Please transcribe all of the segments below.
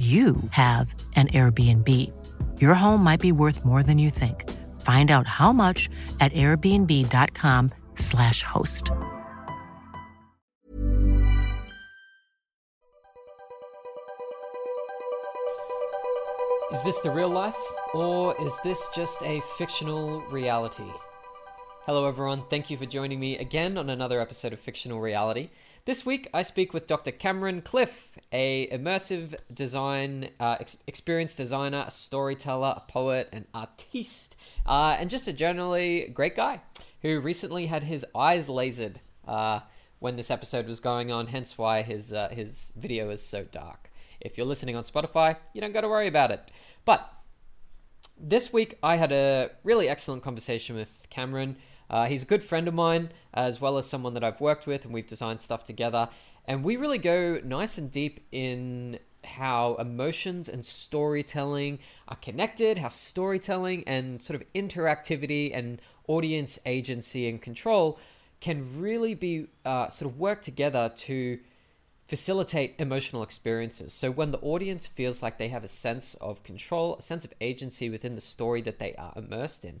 you have an Airbnb. Your home might be worth more than you think. Find out how much at airbnb.com/slash host. Is this the real life, or is this just a fictional reality? Hello, everyone. Thank you for joining me again on another episode of Fictional Reality. This week, I speak with Dr. Cameron Cliff, a immersive design uh, ex- experience designer, a storyteller, a poet, an artiste, uh, and just a generally great guy who recently had his eyes lasered uh, when this episode was going on. Hence, why his uh, his video is so dark. If you're listening on Spotify, you don't got to worry about it. But this week, I had a really excellent conversation with Cameron. Uh, he's a good friend of mine, as well as someone that I've worked with, and we've designed stuff together. And we really go nice and deep in how emotions and storytelling are connected, how storytelling and sort of interactivity and audience agency and control can really be uh, sort of work together to facilitate emotional experiences. So when the audience feels like they have a sense of control, a sense of agency within the story that they are immersed in,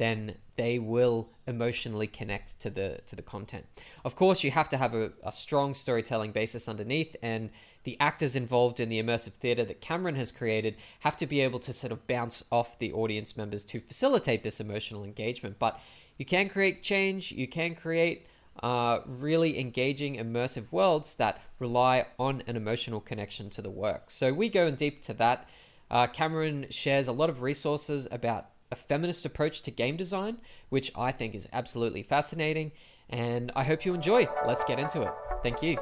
then they will emotionally connect to the to the content. Of course, you have to have a, a strong storytelling basis underneath, and the actors involved in the immersive theater that Cameron has created have to be able to sort of bounce off the audience members to facilitate this emotional engagement. But you can create change. You can create uh, really engaging, immersive worlds that rely on an emotional connection to the work. So we go in deep to that. Uh, Cameron shares a lot of resources about a feminist approach to game design, which I think is absolutely fascinating. And I hope you enjoy. Let's get into it. Thank you.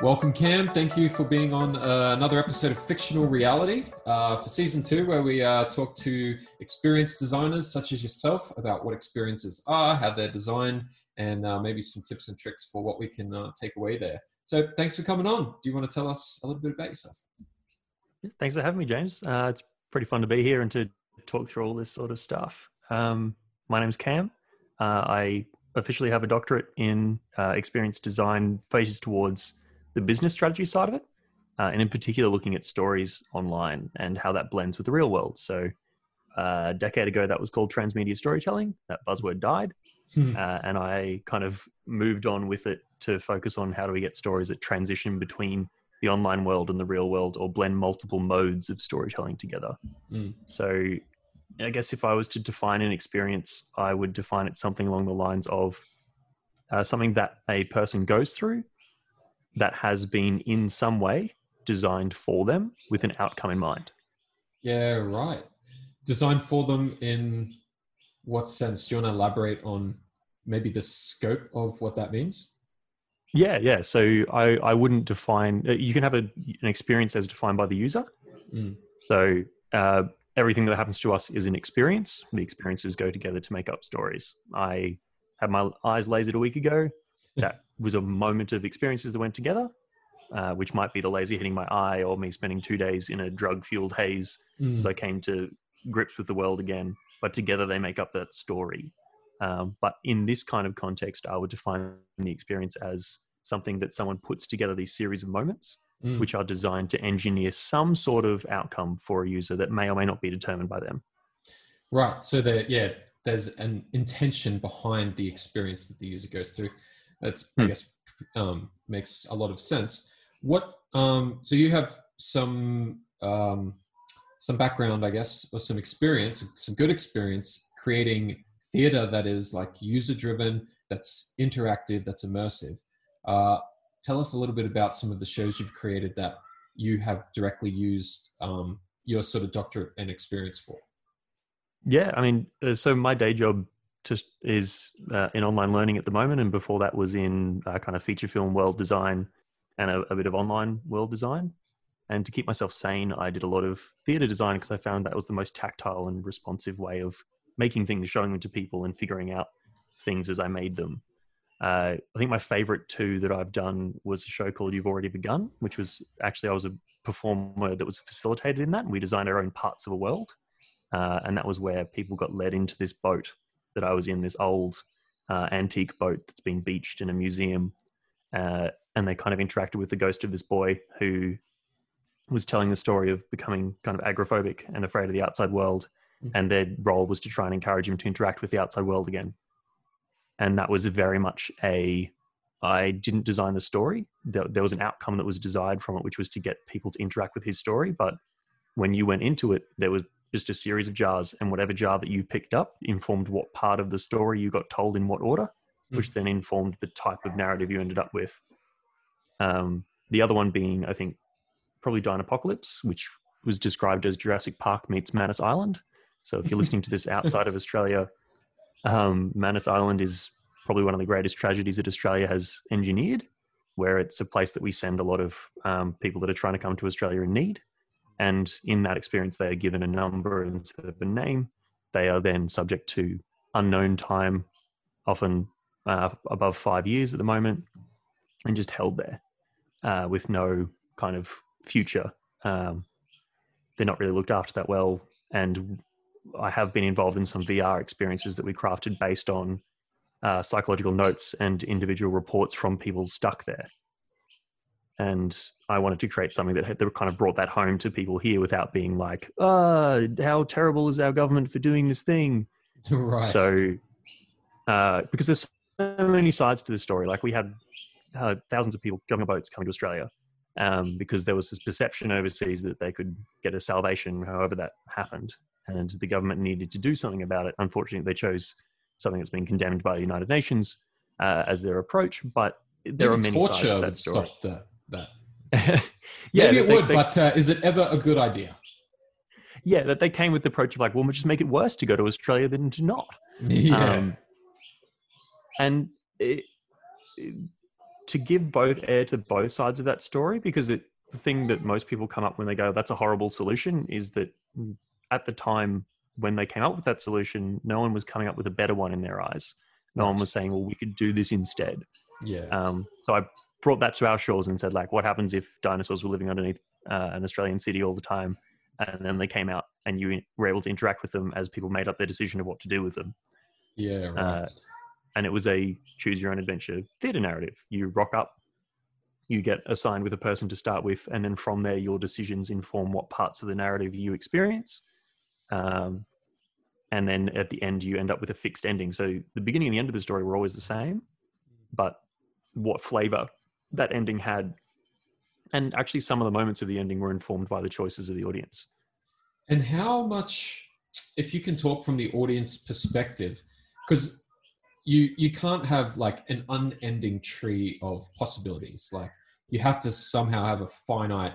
Welcome, Cam. Thank you for being on uh, another episode of Fictional Reality uh, for season two, where we uh, talk to experienced designers such as yourself about what experiences are, how they're designed, and uh, maybe some tips and tricks for what we can uh, take away there. So, thanks for coming on. Do you want to tell us a little bit about yourself? Thanks for having me, James. Uh, it's pretty fun to be here and to talk through all this sort of stuff. Um, my name's Cam. I officially have a doctorate in experience design, faces towards the business strategy side of it, uh, and in particular looking at stories online and how that blends with the real world. So uh, a decade ago, that was called transmedia storytelling. That buzzword died, hmm. uh, and I kind of moved on with it to focus on how do we get stories that transition between the online world and the real world, or blend multiple modes of storytelling together. Mm. So, I guess if I was to define an experience, I would define it something along the lines of uh, something that a person goes through that has been in some way designed for them with an outcome in mind. Yeah, right. Designed for them in what sense? Do you want to elaborate on maybe the scope of what that means? Yeah, yeah. So I, I wouldn't define, uh, you can have a, an experience as defined by the user. Mm. So uh, everything that happens to us is an experience. The experiences go together to make up stories. I had my eyes lasered a week ago. That was a moment of experiences that went together, uh, which might be the laser hitting my eye or me spending two days in a drug fueled haze mm. as I came to grips with the world again. But together they make up that story. Um, but in this kind of context, I would define the experience as something that someone puts together these series of moments, mm. which are designed to engineer some sort of outcome for a user that may or may not be determined by them. Right. So that yeah, there's an intention behind the experience that the user goes through. That's hmm. I guess um, makes a lot of sense. What um, so you have some um, some background, I guess, or some experience, some good experience creating theater that is like user driven, that's interactive, that's immersive. Uh, tell us a little bit about some of the shows you've created that you have directly used um, your sort of doctorate and experience for. Yeah, I mean, uh, so my day job just is uh, in online learning at the moment, and before that was in uh, kind of feature film world design and a, a, bit of online world design. and to keep myself sane, I did a lot of theater design because I found that was the most tactile and responsive way of making things, showing them to people, and figuring out things as I made them. Uh, I think my favorite two that I've done was a show called You've Already Begun, which was actually I was a performer that was facilitated in that, and we designed our own parts of a world. Uh, and that was where people got led into this boat that I was in, this old uh, antique boat that's been beached in a museum. Uh, and they kind of interacted with the ghost of this boy who was telling the story of becoming kind of agoraphobic and afraid of the outside world. Mm-hmm. And their role was to try and encourage him to interact with the outside world again. And that was very much a I didn't design the story. There, there, was an outcome that was desired from it, which was to get people to interact with his story. But when you went into it, there was just a series of jars, and whatever jar that you picked up informed what part of the story you got told in what order, mm. which then informed the type of narrative you ended up with. Um, the other one being, I think, probably Dinopocalypse, which was described as Jurassic Park meets Manus Island. So if you're listening to this outside of Australia, um, Manus Island is probably one of the greatest tragedies that Australia has engineered, where it's a place that we send a lot of um, people that are trying to come to Australia in need. And in that experience, they are given a number instead of a name. They are then subject to unknown time, often uh, above five years at the moment, and just held there uh, with no kind of future. Um, they're not really looked after that well. And I have been involved in some VR experiences that we crafted based on uh, psychological notes and individual reports from people stuck there and I wanted to create something that, had, that kind of brought that home to people here without being like, "Ah, oh, how terrible is our government for doing this thing?" Right. So, uh, because there's so many sides to the story. Like we had uh, thousands of people going on boats coming to Australia um, because there was this perception overseas that they could get a salvation, however that happened, and the government needed to do something about it. Unfortunately, they chose something that's been condemned by the United Nations uh, as their approach, but there Maybe are many sides to that story. Stop that that. yeah, Maybe it they, would, they, but uh, is it ever a good idea? Yeah, that they came with the approach of like, well, we'll just make it worse to go to Australia than to not. Yeah. Um, and it, it, to give both air to both sides of that story, because it, the thing that most people come up when they go, that's a horrible solution, is that at the time when they came up with that solution, no one was coming up with a better one in their eyes. No one was saying, well, we could do this instead. Yeah. Um, so I brought that to our shores and said like what happens if dinosaurs were living underneath uh, an australian city all the time and then they came out and you were able to interact with them as people made up their decision of what to do with them yeah right. uh, and it was a choose your own adventure theater narrative you rock up you get assigned with a person to start with and then from there your decisions inform what parts of the narrative you experience um, and then at the end you end up with a fixed ending so the beginning and the end of the story were always the same but what flavor that ending had. And actually, some of the moments of the ending were informed by the choices of the audience. And how much, if you can talk from the audience perspective, because you you can't have like an unending tree of possibilities. Like you have to somehow have a finite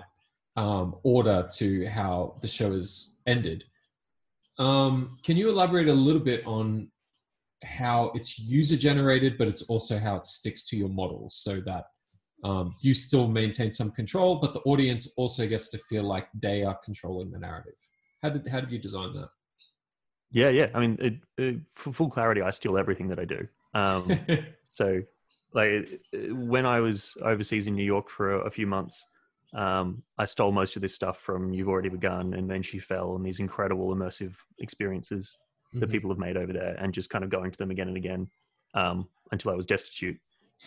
um, order to how the show is ended. Um, can you elaborate a little bit on how it's user generated, but it's also how it sticks to your models so that um, you still maintain some control, but the audience also gets to feel like they are controlling the narrative. How did how did you design that? Yeah, yeah. I mean, it, it, for full clarity, I steal everything that I do. Um, so, like when I was overseas in New York for a, a few months, um, I stole most of this stuff from You've Already Begun and Then She Fell and these incredible immersive experiences mm-hmm. that people have made over there, and just kind of going to them again and again um, until I was destitute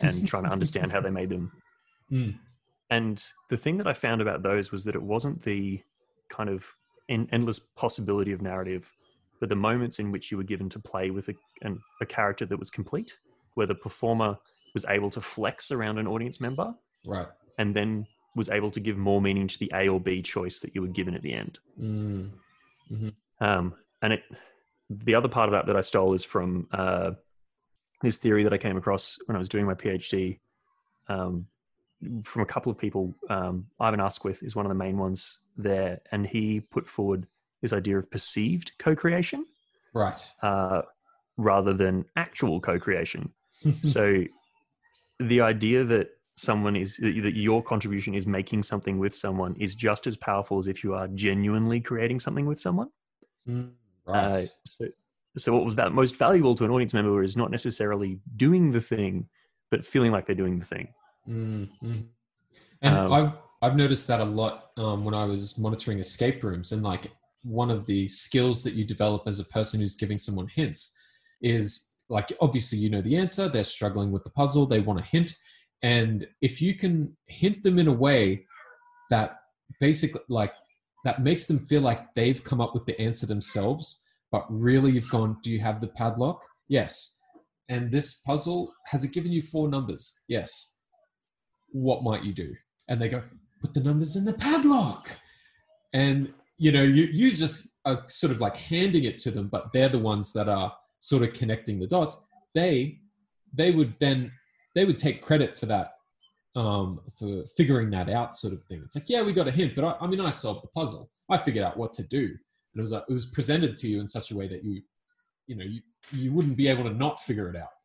and trying to understand how they made them. Mm. And the thing that I found about those was that it wasn't the kind of en- endless possibility of narrative, but the moments in which you were given to play with a, an, a character that was complete, where the performer was able to flex around an audience member. Right. And then was able to give more meaning to the A or B choice that you were given at the end. Mm. Mm-hmm. Um, and it, the other part of that that I stole is from uh, this theory that I came across when I was doing my PhD. Um, from a couple of people. Um, Ivan Asquith is one of the main ones there, and he put forward this idea of perceived co-creation, right, uh, rather than actual co-creation. so the idea that someone is that your contribution is making something with someone is just as powerful as if you are genuinely creating something with someone. Mm, right. Uh, so, so what was that most valuable to an audience member is not necessarily doing the thing, but feeling like they're doing the thing. Mm-hmm. And um, I've I've noticed that a lot um, when I was monitoring escape rooms, and like one of the skills that you develop as a person who's giving someone hints is like obviously you know the answer, they're struggling with the puzzle, they want a hint, and if you can hint them in a way that basically like that makes them feel like they've come up with the answer themselves but really you've gone do you have the padlock? Yes. And this puzzle has it given you four numbers? Yes. What might you do? And they go put the numbers in the padlock. And you know you you just are sort of like handing it to them but they're the ones that are sort of connecting the dots. They they would then they would take credit for that um, for figuring that out sort of thing. It's like yeah we got a hint but I, I mean i solved the puzzle. I figured out what to do. And it was it was presented to you in such a way that you you know you you wouldn't be able to not figure it out.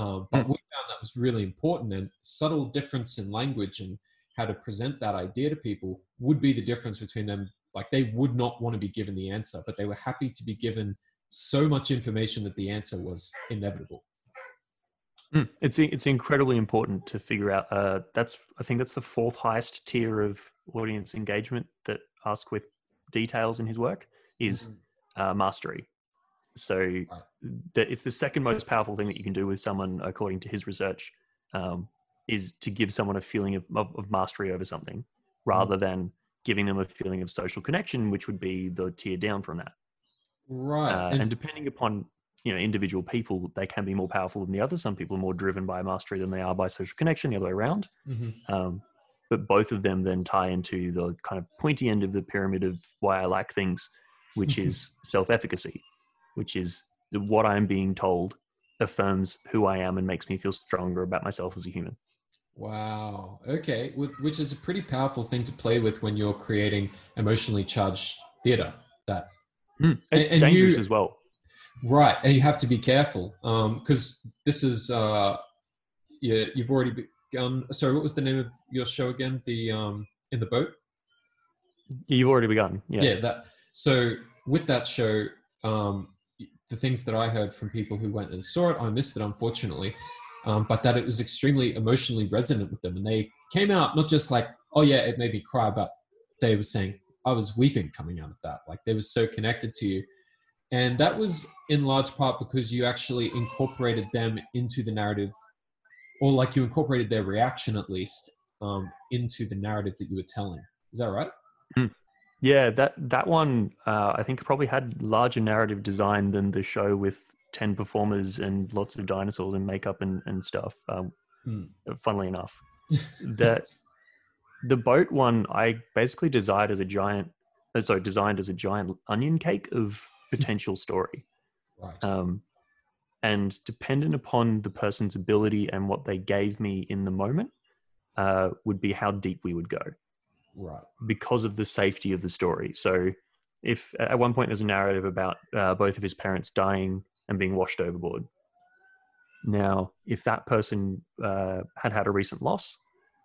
Um, but mm. we found that was really important and subtle difference in language and how to present that idea to people would be the difference between them. Like they would not want to be given the answer but they were happy to be given so much information that the answer was inevitable Mm, it's it's incredibly important to figure out. Uh, that's I think that's the fourth highest tier of audience engagement that Asquith details in his work is mm-hmm. uh, mastery. So right. that it's the second most powerful thing that you can do with someone, according to his research, um, is to give someone a feeling of, of, of mastery over something, mm-hmm. rather mm-hmm. than giving them a feeling of social connection, which would be the tier down from that. Right. Uh, and, and depending upon you know individual people they can be more powerful than the other. Some people are more driven by mastery than they are by social connection the other way around. Mm-hmm. um, but both of them then tie into the kind of pointy end of the pyramid of why i like things which is self-efficacy which is what i'm being told affirms who i am and makes me feel stronger about myself as a human. Wow. Okay. Which is a pretty powerful thing to play with when you're creating emotionally charged theater that. Mm, and, and dangerous you, as well Right, and you have to be careful because um, this is uh, yeah, you've already begun. Sorry, what was the name of your show again? The um, in the boat. You've already begun. Yeah. Yeah. That. So with that show, um, the things that I heard from people who went and saw it, I missed it unfortunately, um, but that it was extremely emotionally resonant with them, and they came out not just like, oh yeah, it made me cry, but they were saying I was weeping coming out of that. Like they were so connected to you and that was in large part because you actually incorporated them into the narrative, or like you incorporated their reaction at least um, into the narrative that you were telling. Is that right? Mm. Yeah, that that one uh, I think probably had larger narrative design than the show with ten performers and lots of dinosaurs and makeup and, and stuff. Um, mm. Funnily enough, that the boat one I basically designed as a giant, uh, sorry, designed as a giant onion cake of potential story. Right. Um, and dependent upon the person's ability and what they gave me in the moment, uh, would be how deep we would go. Right. Because of the safety of the story. So, if at one point there's a narrative about uh, both of his parents dying and being washed overboard. Now, if that person uh, had had a recent loss,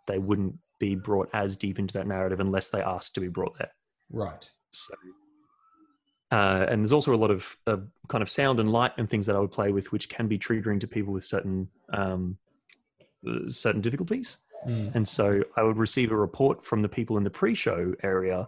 they wouldn't be brought as deep into that narrative unless they asked to be brought there. Right. So uh, and there's also a lot of uh, kind of sound and light and things that I would play with, which can be triggering to people with certain um, uh, certain difficulties. Mm. And so I would receive a report from the people in the pre-show area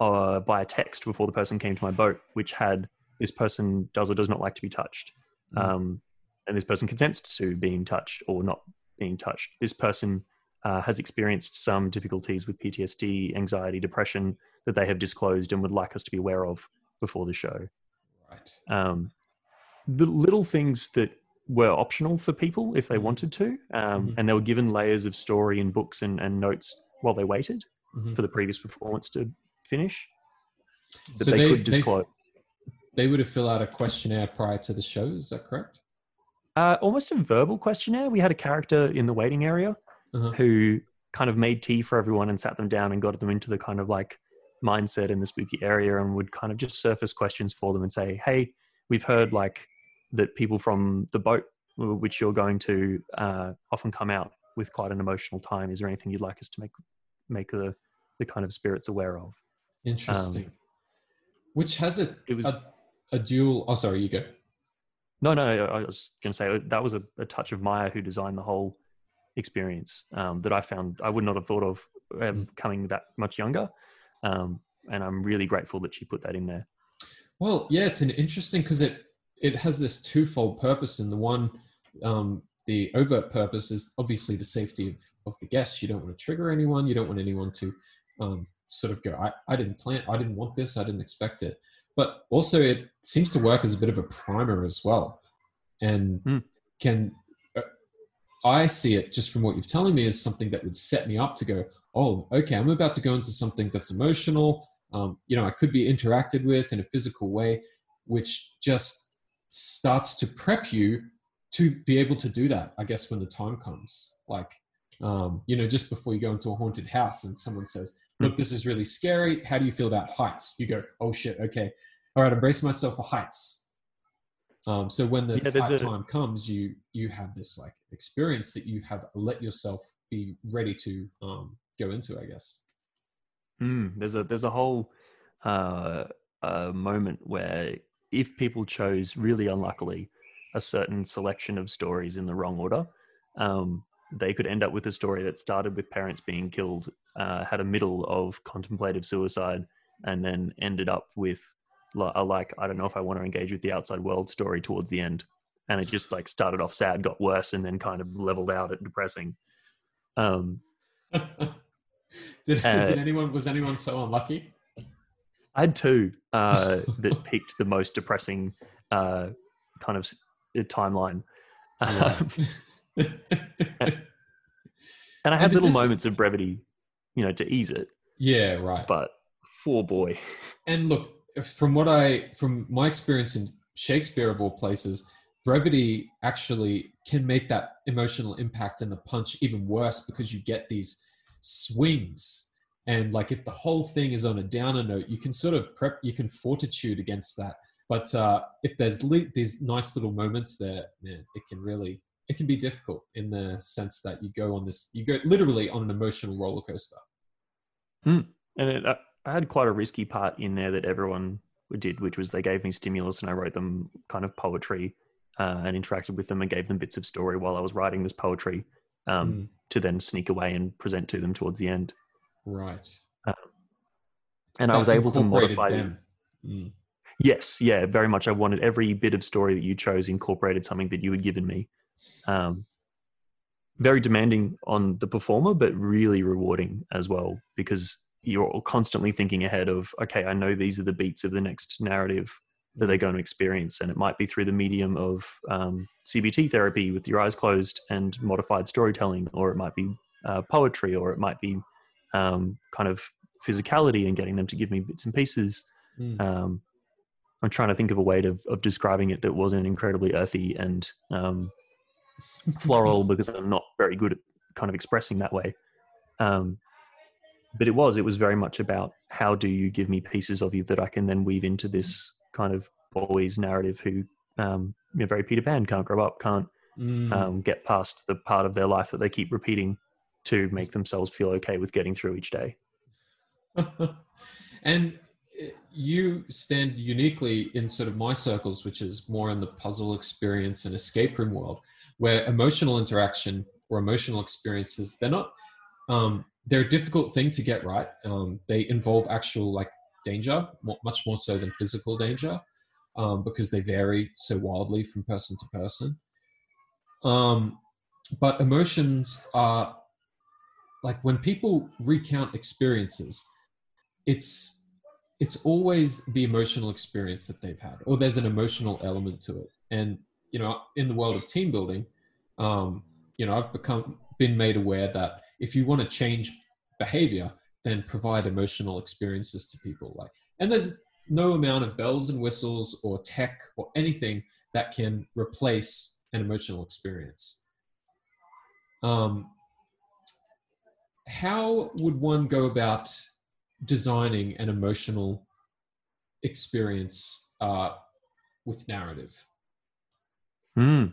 uh, a text before the person came to my boat, which had this person does or does not like to be touched, mm. um, and this person consents to being touched or not being touched. This person uh, has experienced some difficulties with PTSD, anxiety, depression that they have disclosed and would like us to be aware of before the show. Right. Um, the little things that were optional for people if they mm-hmm. wanted to, um, mm-hmm. and they were given layers of story and books and, and notes while they waited mm-hmm. for the previous performance to finish that so they could disclose. They would have filled out a questionnaire prior to the show. Is that correct? Uh, almost a verbal questionnaire. We had a character in the waiting area uh-huh. who kind of made tea for everyone and sat them down and got them into the kind of like mindset in the spooky area and would kind of just surface questions for them and say, hey, we've heard like that people from the boat which you're going to uh, often come out with quite an emotional time. Is there anything you'd like us to make make the the kind of spirits aware of? Interesting. Um, Which has a, it was, a, a dual. Oh, sorry, you go. No, no, I was going to say that was a, a, touch of Maya who designed the whole experience um, that I found I would not have thought of um, mm. coming that much younger. Um, and I'm really grateful that she put that in there. Well, yeah, it's an interesting because it it has this twofold purpose, and the one, um, the overt purpose is obviously the safety of of the guests. You don't want to trigger anyone. You don't want anyone to um, sort of go, I, I didn't plan, I didn't want this, I didn't expect it. But also, it seems to work as a bit of a primer as well, and mm. can uh, I see it just from what you're telling me as something that would set me up to go, oh, okay, I'm about to go into something that's emotional. Um, you know, I could be interacted with in a physical way, which just starts to prep you to be able to do that. I guess when the time comes, like, um, you know, just before you go into a haunted house and someone says, "Look, hmm. this is really scary. How do you feel about heights?" You go, "Oh shit, okay, all right, embrace myself for heights." Um, so when the yeah, a- time comes, you you have this like experience that you have let yourself be ready to um, go into, I guess. Mm, there's a there's a whole uh, uh, moment where if people chose really unluckily a certain selection of stories in the wrong order, um, they could end up with a story that started with parents being killed, uh, had a middle of contemplative suicide, and then ended up with a like I don't know if I want to engage with the outside world story towards the end, and it just like started off sad, got worse, and then kind of leveled out at depressing. Um, did, uh, did anyone was anyone so unlucky? I had two uh, that picked the most depressing uh, kind of uh, timeline. Um, and I had little this... moments of brevity, you know, to ease it. Yeah, right. But for boy. And look, from what I, from my experience in Shakespeare of all places, brevity actually can make that emotional impact and the punch even worse because you get these swings and like if the whole thing is on a downer note you can sort of prep you can fortitude against that but uh, if there's li- these nice little moments there man it can really it can be difficult in the sense that you go on this you go literally on an emotional roller coaster hmm. and it, uh, i had quite a risky part in there that everyone did which was they gave me stimulus and i wrote them kind of poetry uh, and interacted with them and gave them bits of story while i was writing this poetry um, mm. To then sneak away and present to them towards the end. Right. Um, and that I was able to modify them. Mm. Yes, yeah, very much. I wanted every bit of story that you chose incorporated something that you had given me. Um, very demanding on the performer, but really rewarding as well because you're constantly thinking ahead of, okay, I know these are the beats of the next narrative that they're going to experience. And it might be through the medium of um, CBT therapy with your eyes closed and modified storytelling, or it might be uh, poetry, or it might be um, kind of physicality and getting them to give me bits and pieces. Mm. Um, I'm trying to think of a way to, of describing it that wasn't incredibly earthy and um, floral because I'm not very good at kind of expressing that way. Um, but it was, it was very much about how do you give me pieces of you that I can then weave into this kind of boys narrative who um, you know, very Peter Pan can't grow up, can't mm. um, get past the part of their life that they keep repeating to make themselves feel okay with getting through each day. and uh, you stand uniquely in sort of my circles, which is more in the puzzle experience and escape room world, where emotional interaction or emotional experiences, they're not, um, they're a difficult thing to get right. Um, they involve actual like danger, much more so than physical danger, um, because they vary so wildly from person to person. Um, but emotions are like when people recount experiences, it's it's always the emotional experience that they've had, or there's an emotional element to it. And you know, in the world of team building, um, you know, I've become been made aware that if you want to change behavior, then provide emotional experiences to people like and there's no amount of bells and whistles or tech or anything that can replace an emotional experience. Um, how would one go about designing an emotional experience uh, with narrative? Hmm.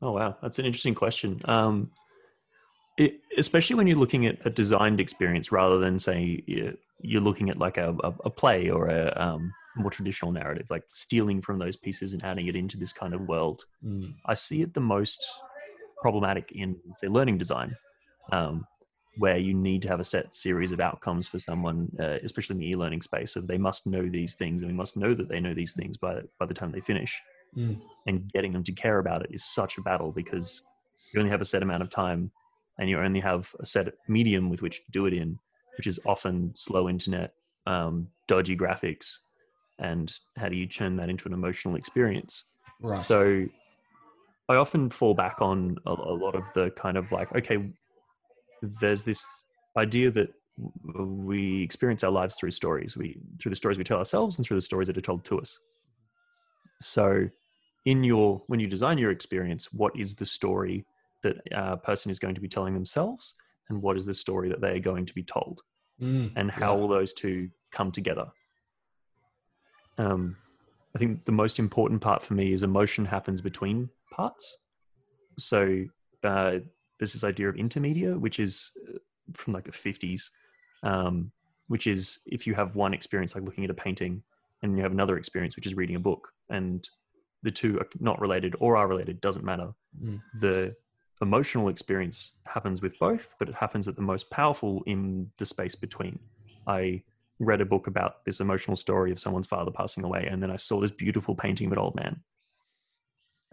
oh wow. That's an interesting question. Um, it, especially when you're looking at a designed experience rather than say you're looking at like a, a, play or a um, more traditional narrative, like stealing from those pieces and adding it into this kind of world. Mm. I see it the most problematic in say learning design, um, where you need to have a set series of outcomes for someone, uh, especially in the e-learning space, of they must know these things and we must know that they know these things by by the time they finish. Mm. And getting them to care about it is such a battle because you only have a set amount of time and you only have a set medium with which to do it in, which is often slow internet, um, dodgy graphics, and how do you turn that into an emotional experience? Right. So I often fall back on a, a lot of the kind of like, okay, there's this idea that we experience our lives through stories we through the stories we tell ourselves and through the stories that are told to us so in your when you design your experience what is the story that a person is going to be telling themselves and what is the story that they are going to be told Mm, and how yeah. will those two come together um, i think the most important part for me is emotion happens between parts so uh, there's this idea of intermedia which is uh, from like the 50s um, which is if you have one experience like looking at a painting and you have another experience which is reading a book and the two are not related or are related doesn't matter Mm. the emotional experience happens with both but it happens at the most powerful in the space between i read a book about this emotional story of someone's father passing away and then i saw this beautiful painting of an old man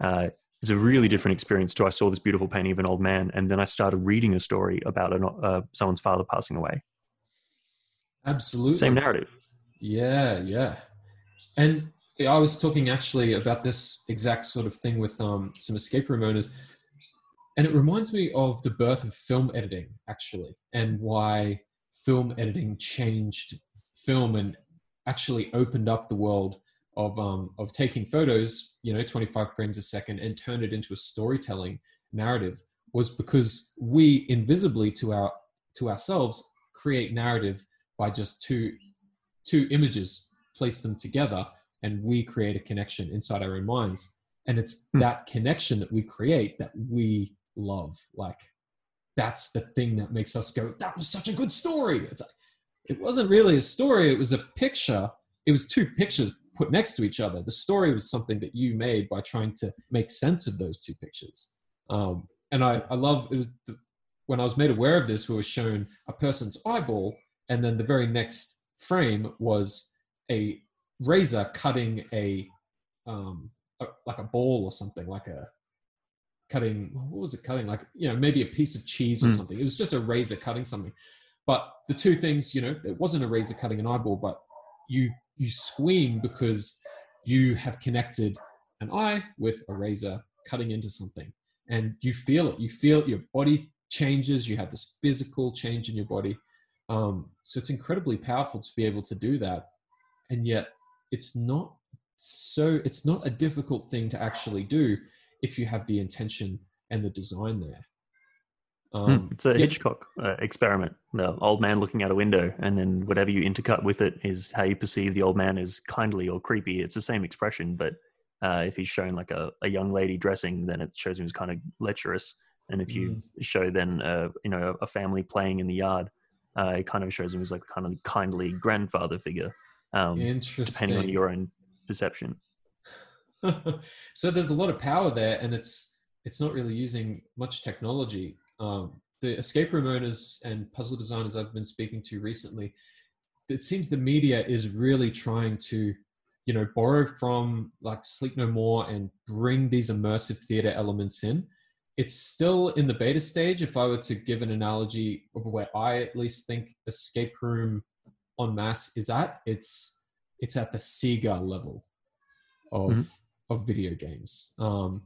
uh, it's a really different experience to i saw this beautiful painting of an old man and then i started reading a story about an, uh, someone's father passing away Absolutely. same narrative Yeah, yeah. And I was talking actually about this exact sort of thing with um, some escape room owners. And it reminds me of the birth of film editing, actually, and why film editing changed film and actually opened up the world of, um, of taking photos, you know, 25 frames a second and turn it into a storytelling narrative was because we invisibly to our to ourselves create narrative by just two two images, place them together, and we create a connection inside our own minds. And it's Hmm. that connection that we create that we love. Like that's the thing that makes us go, that was such a good story. It's like it wasn't really a story, it was a picture. It was two pictures put next to each other. The story was something that you made by trying to make sense of those two pictures. Um, and I, I love the, when I was made aware of this, we were shown a person's eyeball, and then the very next frame was a razor cutting a, um, a like a ball or something, like a cutting. What was it cutting? Like you know, maybe a piece of cheese or Hmm. something. It was just a razor cutting something. But the two things, you know, it wasn't a razor cutting an eyeball, but you you scream because you have connected an eye with a razor cutting into something and you feel it you feel your body changes you have this physical change in your body um, so it's incredibly powerful to be able to do that and yet it's not so it's not a difficult thing to actually do if you have the intention and the design there Hmm, um, it's a yeah. Hitchcock uh, experiment. The old man looking out a window, and then whatever you intercut with it is how you perceive the old man as kindly or creepy. It's the same expression, but uh, if he's shown like a, a young lady dressing, then it shows him as kind of lecherous. And if you show then uh, you know a family playing in the yard, uh, it kind of shows him as like a kind of kindly grandfather figure, um, interesting depending on your own perception. so there's a lot of power there and it's it's not really using much technology um, the escape room owners and puzzle designers i've been speaking to recently it seems the media is really trying to you know borrow from like sleep no more and bring these immersive theater elements in it's still in the beta stage if i were to give an analogy of where i at least think escape room on mass is at it's it's at the sega level of Mhm. Of video games. Um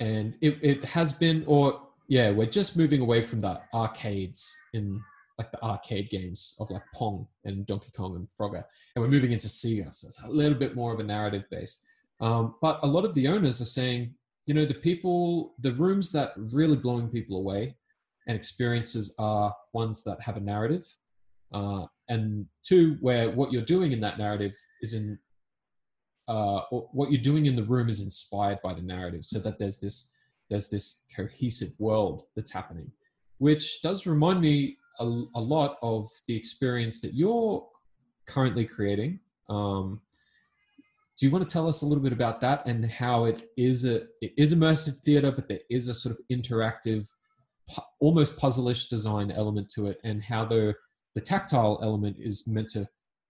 and it, it has been or yeah we're just moving away from the arcades in like the arcade games of like pong and donkey kong and frogger and we're moving into sega so it's a little bit more of a narrative base. Um, but a lot of the owners are saying you know the people the rooms that really blowing people away and experiences are ones that have a narrative uh, and two where what you're doing in that narrative is in uh, what you're doing in the room is inspired by the narrative so that there's this there's this cohesive world that's happening which does remind me a, a lot of the experience that you're currently creating. Um, do you want to tell us a little bit about that and how it is a it is immersive theater, but there is a sort of interactive, almost puzzleish design element to it, and how the the tactile element is meant to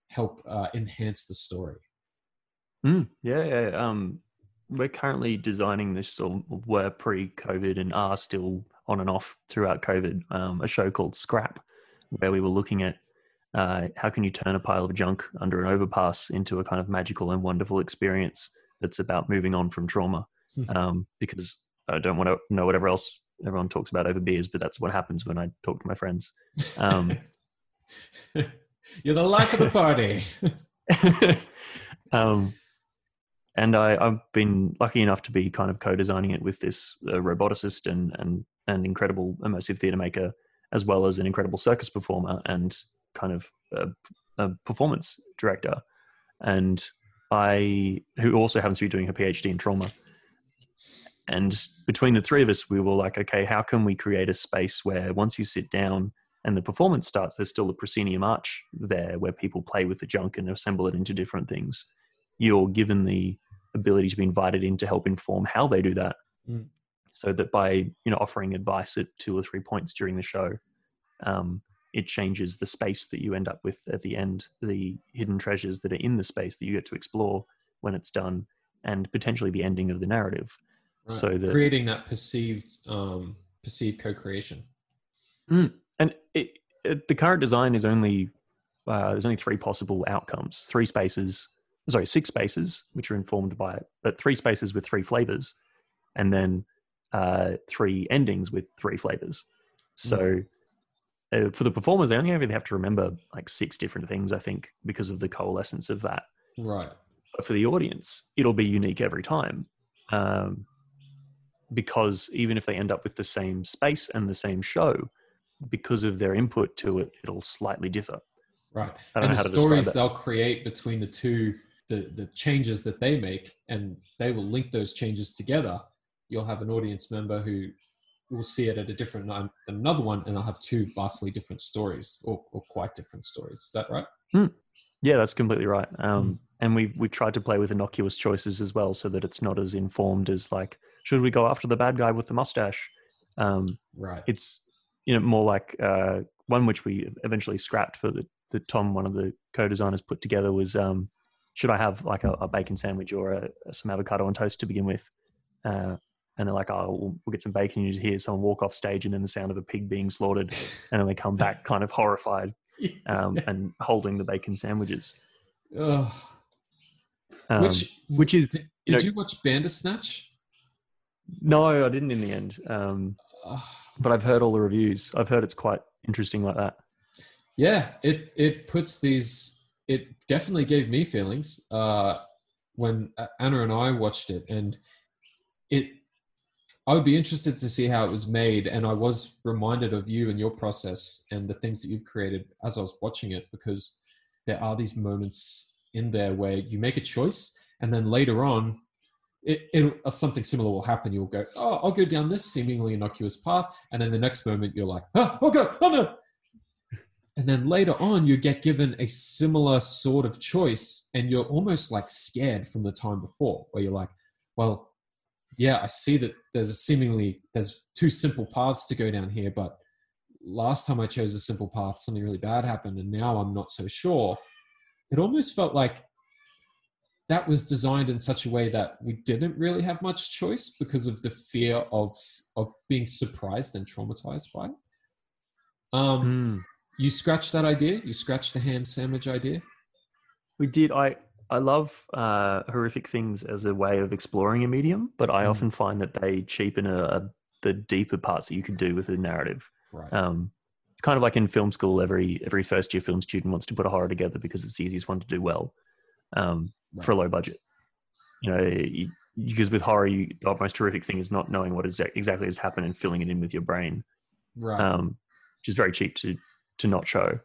help uh, enhance the story. Mm, yeah, yeah. Um, we're currently designing this, or were pre-COVID and are still on and off throughout COVID. Um, a show called Scrap, where we were looking at uh, how can you turn a pile of junk under an overpass into a kind of magical and wonderful experience that's about moving on from trauma. Hmm. Um, because I don't want to know whatever else everyone talks about over beers, but that's what happens when I talk to my friends. Um, You're the life of the party. um, and I, have been lucky enough to be kind of co-designing it with this uh, roboticist and and an incredible immersive theater maker, as well as an incredible circus performer and kind of a, a performance director, and I who also happens to be doing her PhD in trauma. And between the three of us, we were like, okay, how can we create a space where once you sit down and the performance starts, there's still a proscenium arch there where people play with the junk and assemble it into different things. You're given the ability to be invited in to help inform how they do that. Mm. So that by you know offering advice at two or three points during the show, um, it changes the space that you end up with at the end, the hidden treasures that are in the space that you get to explore when it's done, and potentially the ending of the narrative. Right. So that creating that perceived um, perceived co-creation. Mm and it, it, the current design is only uh, there's only three possible outcomes: three spaces, sorry, six spaces, which are informed by it, but three spaces with three flavors, and then uh, three endings with three flavors. So. Uh, for the performers, they only really have to remember like six different things, I think, because of the coalescence of that. Right. But for the audience, it'll be unique every time. Um, because even if they end up with the same space and the same show, because of their input to it, it'll slightly differ. Right. And the stories they'll create between the two, the, the changes that they make, and they will link those changes together. You'll have an audience member who will see it at a different time than another one, and they'll have two vastly different stories or, or quite different stories. Is that right? Mm. Yeah, that's completely right. Um, mm. And we we tried to play with innocuous choices as well, so that it's not as informed as like, should we go after the bad guy with the mustache? Um, right. It's you know more like uh, one which we eventually scrapped, but the Tom, one of the co-designers, put together was um, should I have like a, a bacon sandwich or a, some avocado on toast to begin with? Uh, and they're like, oh, we'll, we'll, get some bacon. You just hear someone walk off stage, and then the sound of a pig being slaughtered, and then they come back kind of horrified um, and holding the bacon sandwiches. Um, which which is did, you, know, you watch Bandersnatch? No, I didn't in the end. Um, but I've heard all the reviews. I've heard it's quite interesting like that. Yeah, it it puts these. It definitely gave me feelings uh, when Anna and I watched it, and it. I would be interested to see how it was made, and I was reminded of you and your process and the things that you've created as I was watching it, because there are these moments in there where you make a choice, and then later on it, it uh, something similar will happen. You'll go, oh, I'll go down this seemingly innocuous path, and then the next moment you're like, oh, god, oh no. And then later on, you get given a similar sort of choice, and you're almost like scared from the time before, where you're like, well, yeah, I see that there's a seemingly there's two simple paths to go down here, but last time I chose a simple path, something really bad happened, and now I'm not so sure. It almost felt like that was designed in such a way that we didn't really have much choice because of the fear of of being surprised and traumatized by it. Um, mm. You scratched that idea. You scratched the ham sandwich idea. We did. I I love uh, horrific things as a way of exploring a medium, but I mm. often find that they cheapen a, a, the deeper parts that you can do with a narrative. Right. Um, it's kind of like in film school. Every every first year film student wants to put a horror together because it's the easiest one to do well. Um, right. for a low budget. You know, you, because with horror, you, the most terrific thing is not knowing what is exactly has happened and filling it in with your brain, right? Um, which is very cheap to to not show.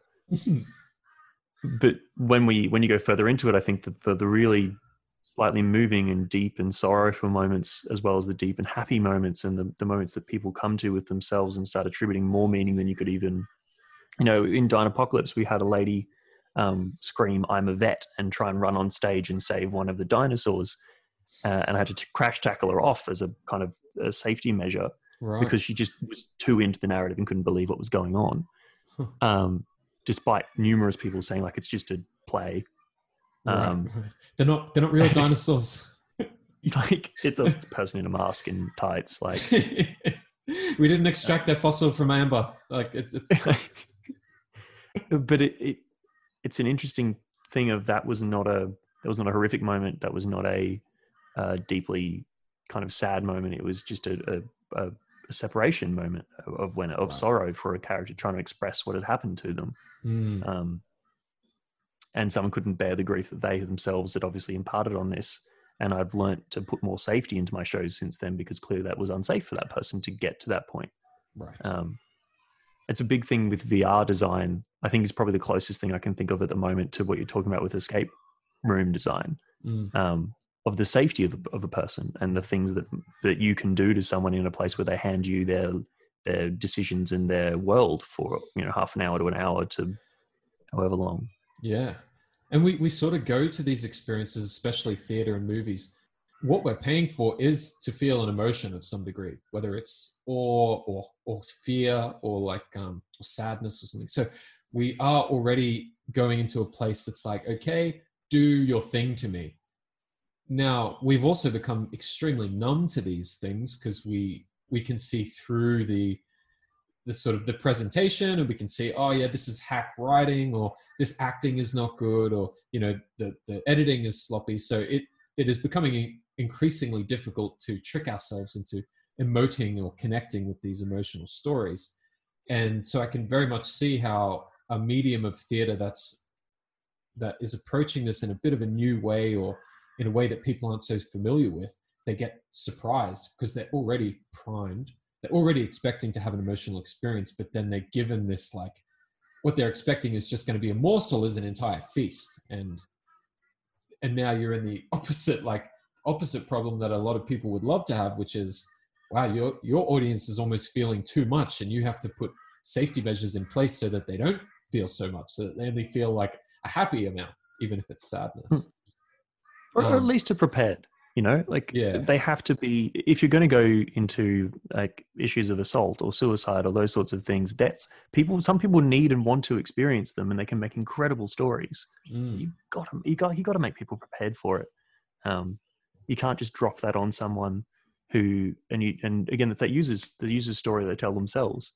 but when we when you go further into it, I think that the, the really slightly moving and deep and sorrowful moments, as well as the deep and happy moments and the, the moments that people come to with themselves and start attributing more meaning than you could even, you know, in Dinopocalypse, we had a lady um, scream, I'm a vet, and try and run on stage and save one of the dinosaurs. Uh, and I had to t- crash tackle her off as a kind of a safety measure Right. because she just was too into the narrative and couldn't believe what was going on. Um, despite numerous people saying like it's just a play, um, right. They're not. They're not real dinosaurs. like it's a person in a mask and tights. Like, we didn't extract their fossil from amber. Like it's. it's but it, it it's an interesting thing of that was not a that was not a horrific moment. That was not a uh, deeply kind of sad moment. It was just a, a, a separation moment of, when of sorrow for a character trying to express what had happened to them. Mm, um, and someone couldn't bear the grief that they themselves had obviously imparted on this. And I've learnt to put more safety into my shows since then because clearly that was unsafe for that person to get to that point. right. Um, it's a big thing with VR design. I think is probably the closest thing I can think of at the moment to what you're talking about with escape room design Mm, um, of the safety of a, of a person and the things that that you can do to someone in a place where they hand you their their decisions in their world for you know half an hour to an hour to however long. yeah, and we we sort of go to these experiences, especially theater and movies. What we're paying for is to feel an emotion of some degree, whether it's awe or or fear or like um, sadness or something. So we are already going into a place that's like, okay, do your thing to me. Now we've also become extremely numb to these things because we we can see through the the sort of the presentation and we can see, oh yeah, this is hack writing or this acting is not good or you know the the editing is sloppy. So it it is becoming increasingly difficult to trick ourselves into emoting or connecting with these emotional stories. And so I can very much see how a medium of theater that's that is approaching this in a bit of a new way or in a way that people aren't so familiar with, they get surprised because they're already primed. They're already expecting to have an emotional experience, but then they're given this like what they're expecting is just going to be a morsel is an entire feast. And and now you're in the opposite like opposite problem that a lot of people would love to have, which is wow, your your audience is almost feeling too much and you have to put safety measures in place so that they don't feel so much, so that they only feel like a happy amount, even if it's sadness. Hmm. Or, or at Um, least to prepared you know like Yeah. they have to be if you're going to go into like issues of assault or suicide or those sorts of things that's people some people need and want to experience them and they can make incredible stories Mm, you got to you got you got to make people prepared for it um you can't just drop that on someone who and you and again it's that users the user's story they tell themselves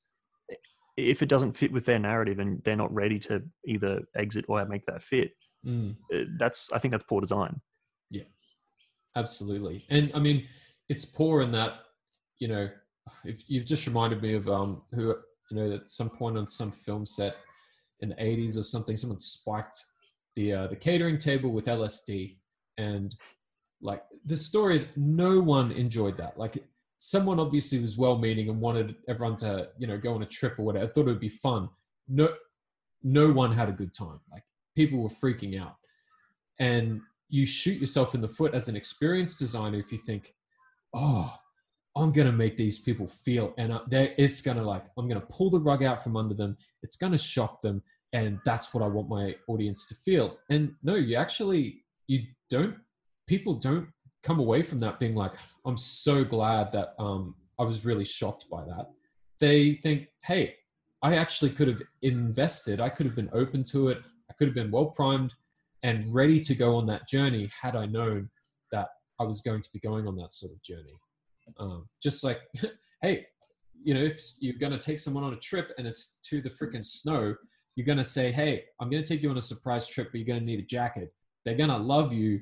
if it doesn't fit with their narrative and they're not ready to either exit or make that fit mm. uh, that's i think that's poor design Absolutely. And I mean, it's poor in that, you know, if you've just reminded me of um who you know at some point on some film set in the 80s or something, someone spiked the uh, the catering table with LSD and like the story is no one enjoyed that. Like someone obviously was well meaning and wanted everyone to, you know, go on a trip or whatever. Thought it would be fun. No no one had a good time. Like people were freaking out. And you shoot yourself in the foot as an experienced designer if you think, oh, I'm gonna make these people feel, and uh, it's gonna like I'm gonna pull the rug out from under them. It's gonna shock them, and that's what I want my audience to feel. And no, you actually you don't. People don't come away from that being like, I'm so glad that um, I was really shocked by that. They think, hey, I actually could have invested. I could have been open to it. I could have been well primed and ready to go on that journey had I known that I was going to be going on that sort of journey. Um, just like, hey, you know, if you're going to take someone on a trip and it's to the freaking snow, you're going to say, hey, I'm going to take you on a surprise trip, but you're going to need a jacket. They're going to love you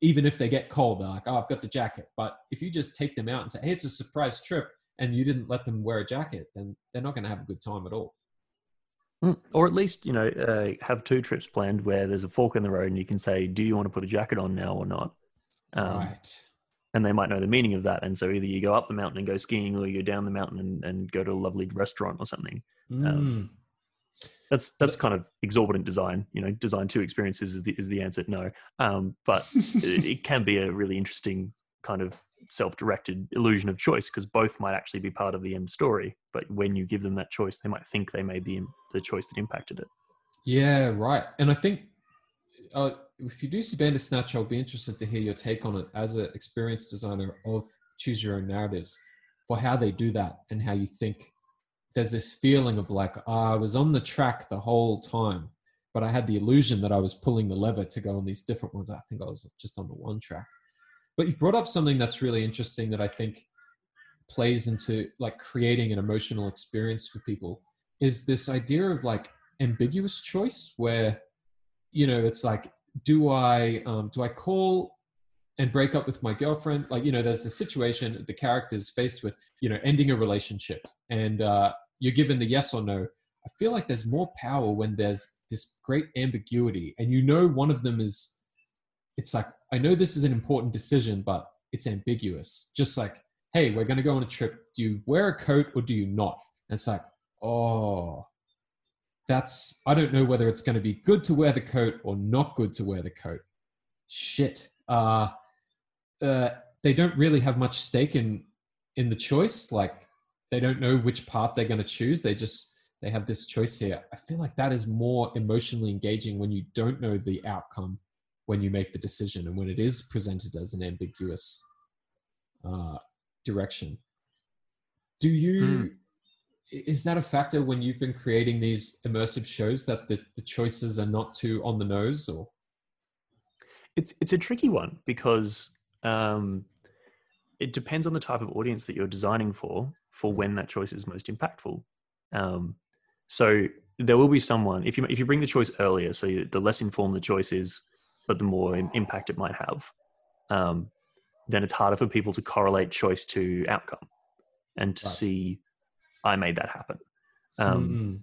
even if they get cold. They're like, oh, I've got the jacket. But if you just take them out and say, hey, it's a surprise trip, and you didn't let them wear a jacket, then they're not going to have a good time at all. Mm. Or at least, you know, uh, have two trips planned where there's a fork in the road and you can say, do you want to put a jacket on now or not? Um, right. And they might know the meaning of that. And so either you go up the mountain and go skiing or you go down the mountain and, and go to a lovely restaurant or something. Mm. That's that's kind of exorbitant design. You know, design two experiences is the is the answer. No, um, but it, it can be a really interesting kind of self-directed illusion of choice because both might actually be part of the end story. But when you give them that choice, they might think they made the the choice that impacted it. Yeah, right. And I think uh, if you do see Bandersnatch, I'll be interested to hear your take on it as an experienced designer of choose your own narratives for how they do that and how you think there's this feeling of like oh, I was on the track the whole time, but I had the illusion that I was pulling the lever to go on these different ones. I think I was just on the one track. But you've brought up something that's really interesting that I think plays into like creating an emotional experience for people is this idea of like ambiguous choice where you know it's like do i um, do i call and break up with my girlfriend? Like you know there's the situation the character's faced with you know ending a relationship and uh, you're given the yes or no. I feel like there's more power when there's this great ambiguity and you know one of them is it's like i know this is an important decision but it's ambiguous just like hey we're going to go on a trip do you wear a coat or do you not and it's like oh that's i don't know whether it's going to be good to wear the coat or not good to wear the coat shit uh uh, they don't really have much stake in in the choice. Like they don't know which part they're going to choose. They just they have this choice here. I feel like that is more emotionally engaging when you don't know the outcome when you make the decision and when it is presented as an ambiguous uh, direction. Do you? Mm. Is that a factor when you've been creating these immersive shows that the, the choices are not too on the nose or? It's it's a tricky one because um, it depends on the type of audience that you're designing for for when that choice is most impactful um, so there will be someone if you if you bring the choice earlier so the less informed the choice is but the more impact it might have um, then it's harder for people to correlate choice to outcome and to right. see i made that happen um, mm-hmm.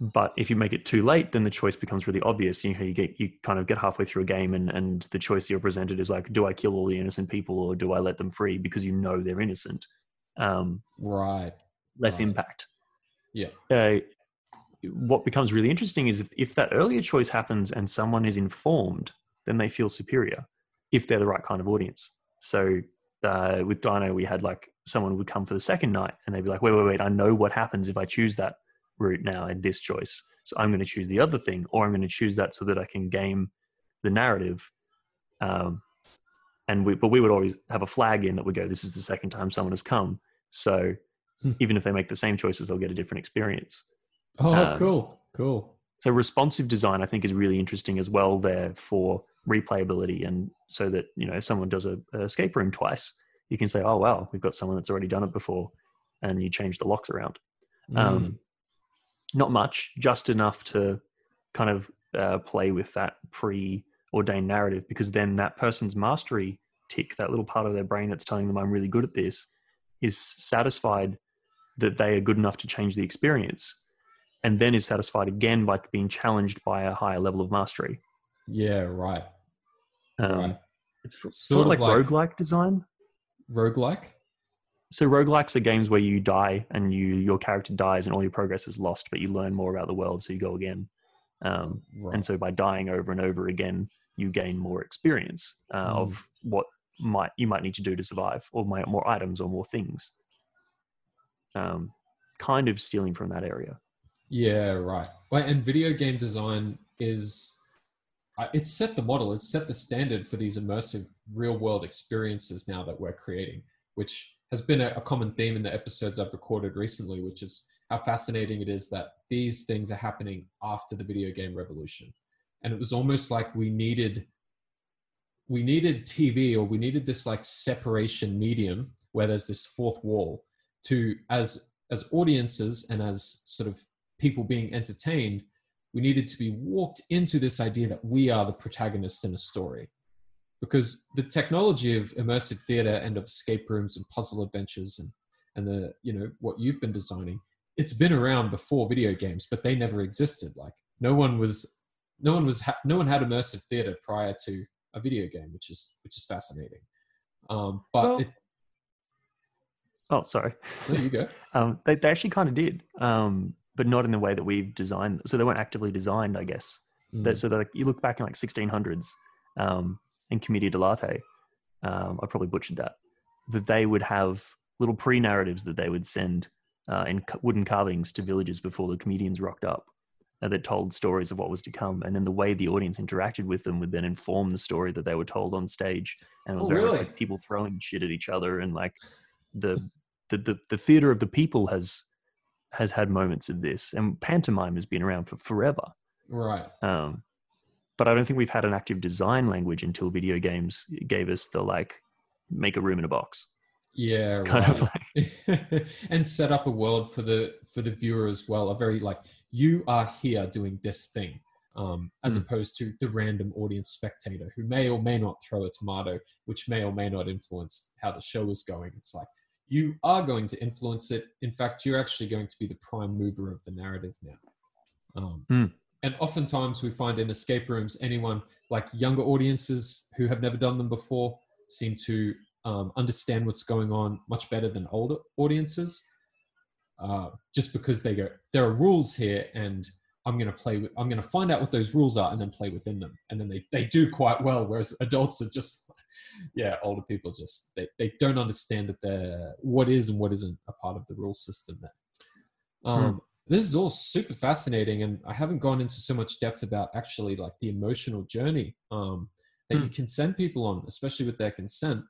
But if you make it too late, then the choice becomes really obvious. You know, you get you kind of get halfway through a game, and and the choice you're presented is like, do I kill all the innocent people or do I let them free because you know they're innocent? Um, right. Less right. impact. Yeah. Uh, what becomes really interesting is if, if that earlier choice happens and someone is informed, then they feel superior if they're the right kind of audience. So uh, with Dino, we had like someone would come for the second night and they'd be like, wait, wait, wait, I know what happens if I choose that route now in this choice. So I'm going to choose the other thing, or I'm going to choose that so that I can game the narrative. Um, and we, but we would always have a flag in that would go, "This is the second time someone has come." So hmm. even if they make the same choices, they'll get a different experience. Oh, um, cool, cool. So responsive design, I think, is really interesting as well there for replayability, and so that you know if someone does a, a escape room twice, you can say, "Oh wow, we've got someone that's already done it before," and you change the locks around. Mm. Um, not much, just enough to kind of uh, play with that pre-ordained narrative, because then that person's mastery tick, that little part of their brain that's telling them I'm really good at this, is satisfied that they are good enough to change the experience, and then is satisfied again by being challenged by a higher level of mastery. Yeah, right. Um, right. It's sort, sort of like, like roguelike design. Roguelike? So roguelikes are games where you die and you your character dies and all your progress is lost, but you learn more about the world, so you go again. Um, right. And so by dying over and over again, you gain more experience uh, mm. of what might you might need to do to survive, or might more items or more things. Um, kind of stealing from that area. Yeah, right. And video game design is uh, it's set the model, it's set the standard for these immersive real world experiences now that we're creating, which has been a, a common theme in the episodes I've recorded recently, which is how fascinating it is that these things are happening after the video game revolution. And it was almost like we needed we needed TV or we needed this like separation medium where there's this fourth wall to as as audiences and as sort of people being entertained, we needed to be walked into this idea that we are the protagonist in a story. Because the technology of immersive theater and of escape rooms and puzzle adventures and and the you know what you've been designing it's been around before video games but they never existed. Like no one was no one was ha- no one had immersive theater prior to a video game which is which is fascinating. Um but well, it, oh sorry. There you go. Um they, they actually kind of did. Um but not in the way that we've designed. So they weren't actively designed, I guess. Mm. That, so that you look back in like 1600s um, in Commedia dell'arte, um, I probably butchered that, but they would have little pre-narratives that they would send uh, in wooden carvings to villages before the comedians rocked up uh, that told stories of what was to come. And then the way the audience interacted with them would then inform the story that they were told on stage. And it was Oh, very much like people throwing shit at each other and like the the the, the theater of the people has has had moments of this and pantomime has been around for forever Right. um, but i don't think we've had an active design language until video games gave us the like make a room in a box Yeah. kind right. of like and set up a world for the for the viewer as well a very like you are here doing this thing um, as Mm. opposed to the random audience spectator who may or may not throw a tomato which may or may not influence how the show is going it's like you are going to influence it. In fact you're actually going to be the prime mover of the narrative now. Um, Mm. and oftentimes we find in escape rooms anyone like younger audiences who have never done them before seem to um, understand what's going on much better than older audiences uh, just because they go there are rules here and i'm going to play with i'm going to find out what those rules are and then play within them. And then they, they do quite well whereas adults are just yeah older people just they, they don't understand that they're what is and what isn't a part of the rule system there. Um, this is all super fascinating and i haven't gone into so much depth about actually like the emotional journey um, that you can send people on especially with their consent.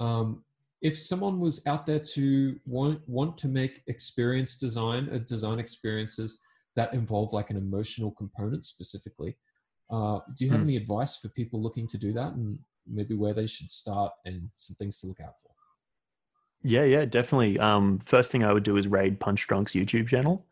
Um, if someone was out there to want want to make experience design uh, design experiences that involve like an emotional component specifically uh, do you have Hmm. any advice for people looking to do that and maybe where they should start and some things to look out for Yeah, yeah, definitely. Um, first thing I would do is raid Punchdrunk's YouTube channel.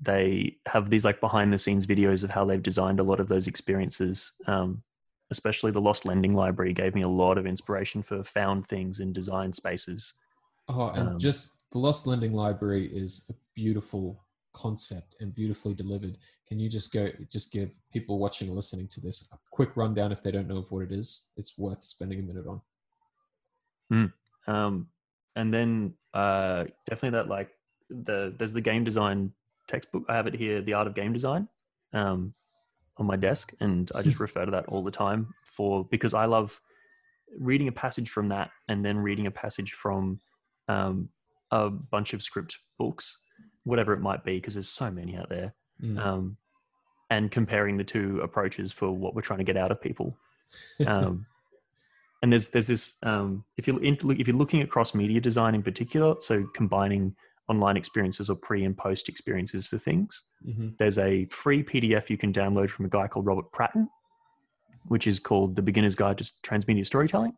They have these like behind the scenes videos of how they've designed a lot of those experiences. Um, especially the Lost Lending Library gave me a lot of inspiration for found things in design spaces. Oh, and Um, just the Lost Lending Library is a beautiful concept and beautifully delivered. Can you just go, just give people watching and listening to this a quick rundown if they don't know of what it is? It's worth spending a minute on. Um, and then uh, definitely that like the there's the game design textbook. I have it here, The Art of Game Design, um, on my desk, and I just refer to that all the time for because I love reading a passage from that and then reading a passage from um, a bunch of script books, whatever it might be, because there's so many out there. Mm. Um, and comparing the two approaches for what we're trying to get out of people. Um, and there's there's this um, if you if you're looking at cross media design in particular, so combining online experiences or pre and post experiences for things. hmm There's a free PDF you can download from a guy called Robert Pratten, which is called The Beginner's Guide to Transmedia Storytelling,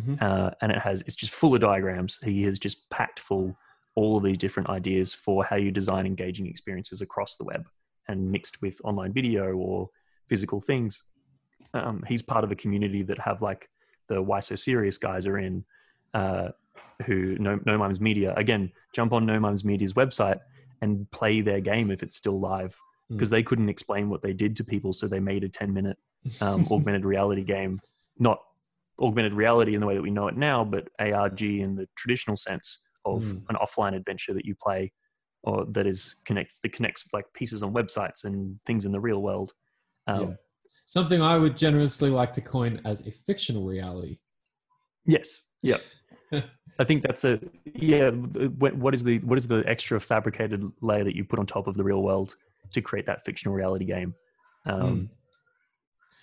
Mhm. uh, and it has it's just full of diagrams. He has just packed full all of these different ideas for how you design engaging experiences across the web and mixed with online video or physical things. Um, he's part of a community that have like the Why So Serious guys are in, uh, who No, no Mimes Media. Again, jump on No Mimes Media's website and play their game if it's still live Mm. because they couldn't explain what they did to people, so they made a 10 minute um, augmented reality game, not augmented reality in the way that we know it now, but ARG in the traditional sense of Mm. an offline adventure that you play or that is connects that connects like pieces on websites and things in the real world. Um, yeah. Something I would generously like to coin as a fictional reality. Yes. Yeah. I think that's a yeah. What, is the what is the extra fabricated layer that you put on top of the real world to create that fictional reality game? Um, Mm.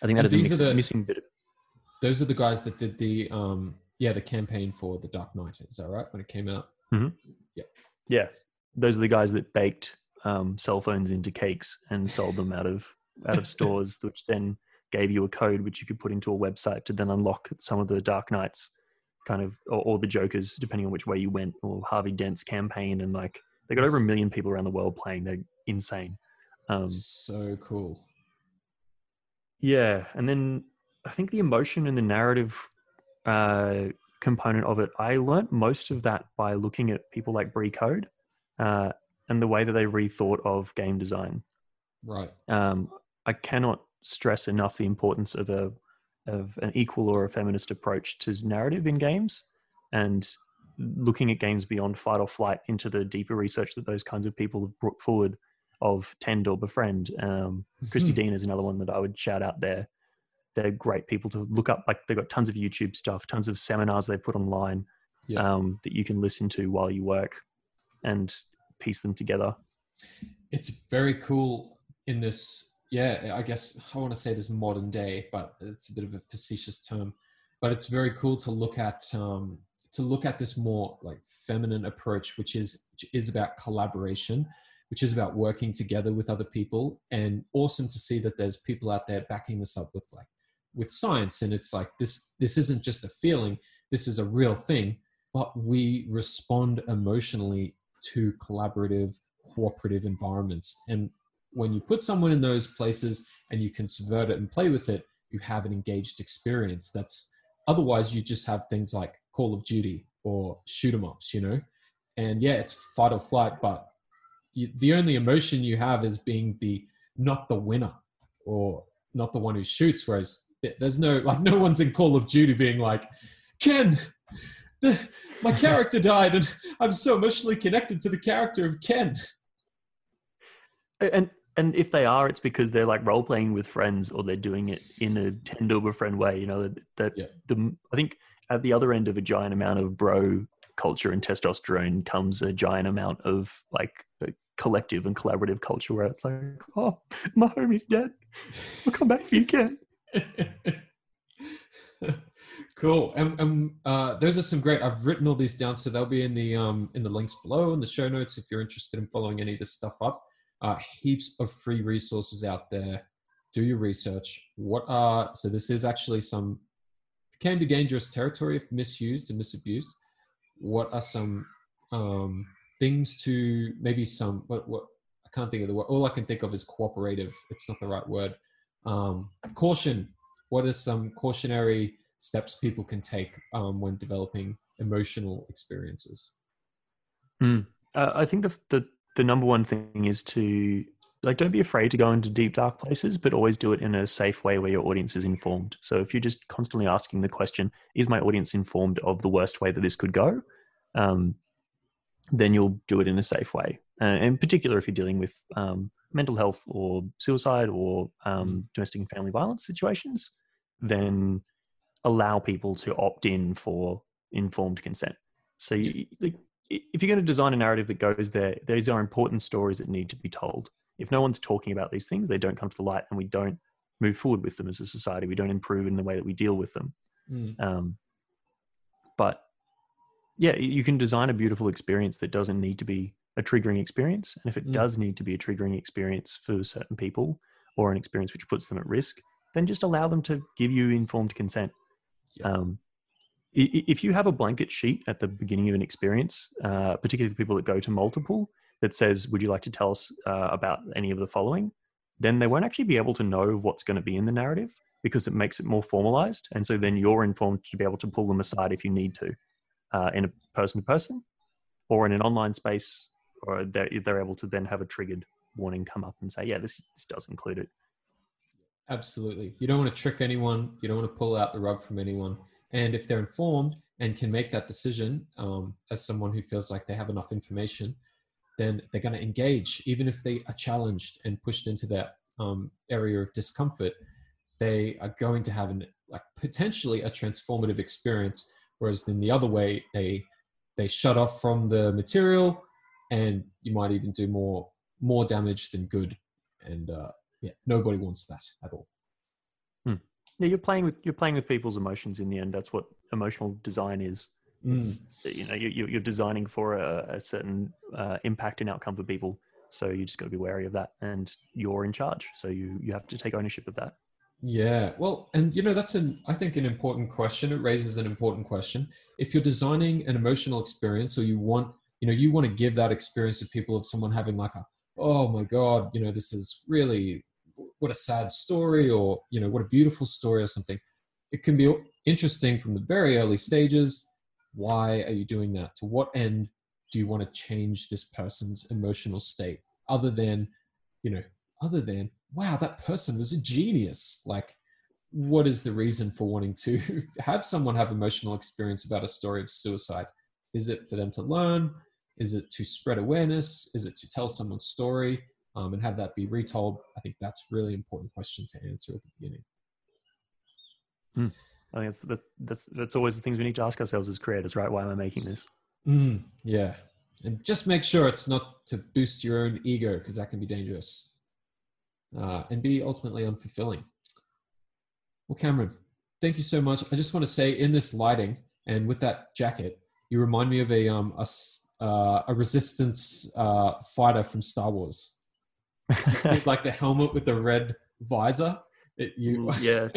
I think And that is a mix, the- missing bit. Those are the guys that did the um yeah the campaign for the Dark Knight. Is that right? When it came out. Yeah, Yeah. those are the guys that baked um, cell phones into cakes and sold them out of out of stores, which then gave you a code which you could put into a website to then unlock some of the Dark Knights, kind of, or, or the Jokers, depending on which way you went, or Harvey Dent's campaign, and like they got over a million people around the world playing. They're insane. Um, so cool. yeah, and then I think the emotion and the narrative uh, component of it, I learnt most of that by looking at people like Brie Code uh, and the way that they rethought of game design. Right. Um, I cannot stress enough the importance of a of an equal or a feminist approach to narrative in games, and looking at games beyond fight or flight into the deeper research that those kinds of people have brought forward of Tend or Befriend. Um, Christy Dena is another one that I would shout out there. They're great people to look up. Like they've got tons of YouTube stuff, tons of seminars they put online Yeah. um, that you can listen to while you work and piece them together. it's very cool in this yeah i guess i want to say this modern day but it's a bit of a facetious term but it's very cool to look at um, to look at this more like feminine approach which is which is about collaboration which is about working together with other people and awesome to see that there's people out there backing this up with like with science and it's like this this isn't just a feeling this is a real thing. But we respond emotionally to collaborative cooperative environments. And when you put someone in those places and you can subvert it and play with it you have an engaged experience. That's otherwise you just have things like call of duty or shoot 'em ups you know? And yeah it's fight or flight but you, the only emotion you have is being the not the winner or not the one who shoots whereas there's no like no one's in call of duty being like ken the, my character died and i'm so emotionally connected to the character of ken and and if they are, it's because they're like role playing with friends, or they're doing it in a tend or befriend way. You know that, that Yeah. the I think at the other end of a giant amount of bro culture and testosterone comes a giant amount of like a collective and collaborative culture where it's like, oh, my homie's dead. I'll come back if you, Ken. Cool. And, and uh, those are some great. I've written all these down, so they'll be in the um, in the links below in the show notes if you're interested in following any of this stuff up. Uh, heaps of free resources out there. Do your research. What are so? This is actually some can be dangerous territory if misused and misused. What are some um, things to maybe some what what I can't think of the word. All I can think of is cooperative. It's not the right word. Um, caution. What are some cautionary steps people can take um, when developing emotional experiences? Uh, I think the, the the number one thing is to like don't be afraid to go into deep dark places, but always do it in a safe way where your audience is informed. So if you're just constantly asking the question, "Is my audience informed of the worst way that this could go?" Um, then you'll do it in a safe way. Uh, in particular, if you're dealing with um, mental health or suicide or um, domestic and family violence situations, then allow people to opt in for informed consent. So you, like, if you're going to design a narrative that goes there, these are important stories that need to be told. If no one's talking about these things, they don't come to the light, and we don't move forward with them as a society. We don't improve in the way that we deal with them. Mm. Um, but yeah, you can design a beautiful experience that doesn't need to be a triggering experience. And if it Mm. does need to be a triggering experience for certain people or an experience which puts them at risk, then just allow them to give you informed consent. Yeah. Um, if you have a blanket sheet at the beginning of an experience, uh, particularly for people that go to multiple, that says, Would you like to tell us uh, about any of the following? Then they won't actually be able to know what's going to be in the narrative because it makes it more formalized. And so then you're informed to be able to pull them aside if you need to uh, in a person to person or in an online space, or they're, they're able to then have a triggered warning come up and say, Yeah, this, this does include it. Absolutely. You don't want to trick anyone. You don't want to pull out the rug from anyone. And if they're informed and can make that decision um, as someone who feels like they have enough information, then they're going to engage. Even if they are challenged and pushed into that um, area of discomfort, they are going to have an, like potentially a transformative experience. Whereas in the other way, they they shut off from the material, and you might even do more more damage than good. And uh, yeah, nobody wants that at all. Yeah, you're playing with you're playing with people's emotions in the end. That's what emotional design is. Mm. You know, you, you- you're designing for a, a certain uh, impact and outcome for people. So you just got to be wary of that, and you're in charge. So you you have to take ownership of that. Yeah, well, and you know that's an I think an important question. It raises an important question. If you're designing an emotional experience, or you want, you know, you want to give that experience to people of someone having like a, oh my god, you know, this is really what a sad story, or you know, what a beautiful story, or something. It can be interesting from the very early stages. Why are you doing that? To what end do you want to change this person's emotional state? Other than, you know, other than wow that person was a genius like what is the reason for wanting to have someone have emotional experience about a story of suicide is it for them to learn is it to spread awareness is it to tell someone's story um, and have that be retold, I think that's really important question to answer at the beginning. Mm. I think that's, that, that's that's always the things we need to ask ourselves as creators, right? Why am I making this? Mm, yeah, and just make sure it's not to boost your own ego because that can be dangerous uh, and be ultimately unfulfilling. Well, Cameron, thank you so much. I just want to say, in this lighting and with that jacket, you remind me of a um a uh, a resistance uh, fighter from Star Wars. like the helmet with the red visor. It, you yeah.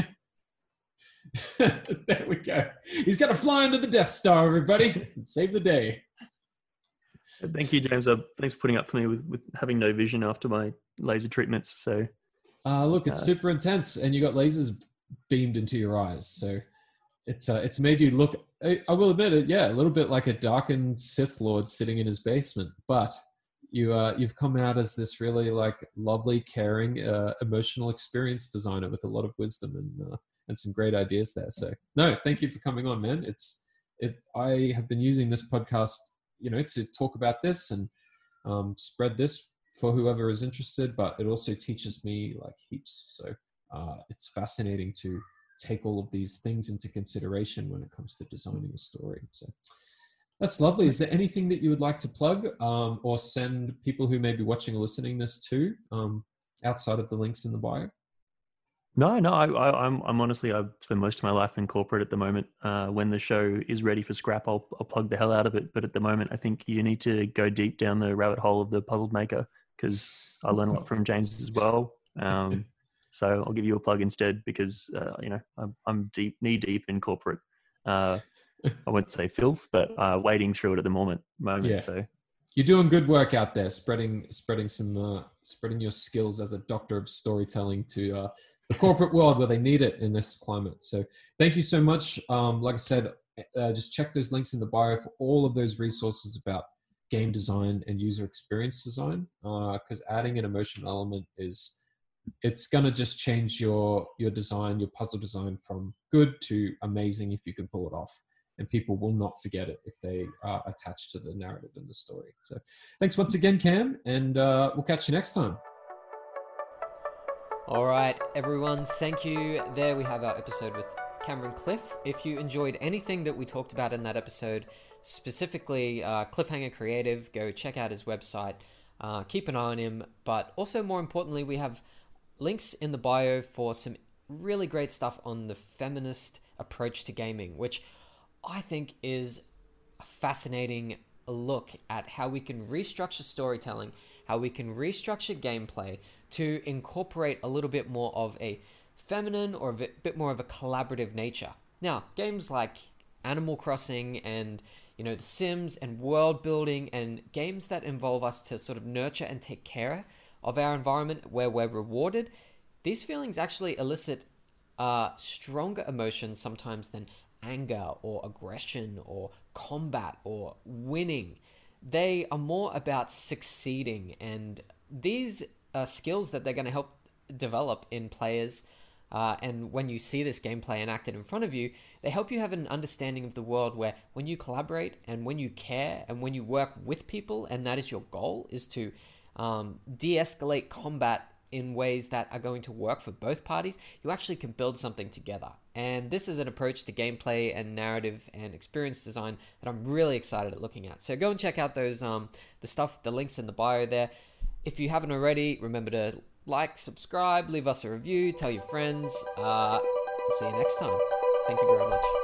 there we go. He's got to fly into the Death Star, everybody, and save the day. Thank you, James. Uh, thanks for putting up for me with, with having no vision after my laser treatments. So, uh, look, it's uh, super intense, and you got lasers beamed into your eyes. So, it's uh, it's made you look. I, I will admit it, yeah, a little bit like a darkened Sith Lord sitting in his basement. But you uh, you've come out as this really like lovely, caring, uh, emotional experience designer with a lot of wisdom and uh, and some great ideas there. So no, thank you for coming on, man. It's it. I have been using this podcast, you know, to talk about this and um, spread this for whoever is interested. But it also teaches me like heaps. So uh, it's fascinating to take all of these things into consideration when it comes to designing a story. So that's lovely. Is there anything that you would like to plug um, or send people who may be watching or listening this to um, outside of the links in the bio? No, no, I, I, I'm, I'm honestly, I spend most of my life in corporate at the moment. Uh, when the show is ready for scrap, I'll, I'll plug the hell out of it. But at the moment, I think you need to go deep down the rabbit hole of the puzzle maker because I learn a lot from James as well. Um, so I'll give you a plug instead because uh, you know I'm, I'm, deep, knee deep in corporate. Uh, I wouldn't say filth, but uh, wading through it at the moment. Moment. Yeah. So you're doing good work out there, spreading spreading some uh, spreading your skills as a doctor of storytelling to uh, the corporate world where they need it in this climate. So thank you so much. Um, like I said, uh, just check those links in the bio for all of those resources about game design and user experience design because adding an emotional element is it's going to just change your your design your puzzle design from good to amazing if you can pull it off and people will not forget it if they are attached to the narrative and the story so thanks once again cam and uh, we'll catch you next time all right, everyone, thank you. There we have our episode with Cameron Cliff. If you enjoyed anything that we talked about in that episode, specifically uh, Cliffhanger Creative, go check out his website. Uh, keep an eye on him. But also, more importantly, we have links in the bio for some really great stuff on the feminist approach to gaming, which I think is a fascinating look at how we can restructure storytelling, how we can restructure gameplay to incorporate a little bit more of a feminine or a bit more of a collaborative nature. Now, games like Animal Crossing and you know The Sims and world building and games that involve us to sort of nurture and take care of our environment where we're rewarded, these feelings actually elicit uh, stronger emotions sometimes than anger or aggression or combat or winning. They are more about succeeding, and these are skills that they're going to help develop in players. Uh, and when you see this gameplay enacted in front of you, they help you have an understanding of the world where when you collaborate and when you care and when you work with people, and that is your goal, is to um, de escalate combat in ways that are going to work for both parties, you actually can build something together. And this is an approach to gameplay and narrative and experience design that I'm really excited at looking at. So go and check out those um, the stuff, the links in the bio there. If you haven't already, remember to like, subscribe, leave us a review, tell your friends. Uh, we'll see you next time. Thank you very much.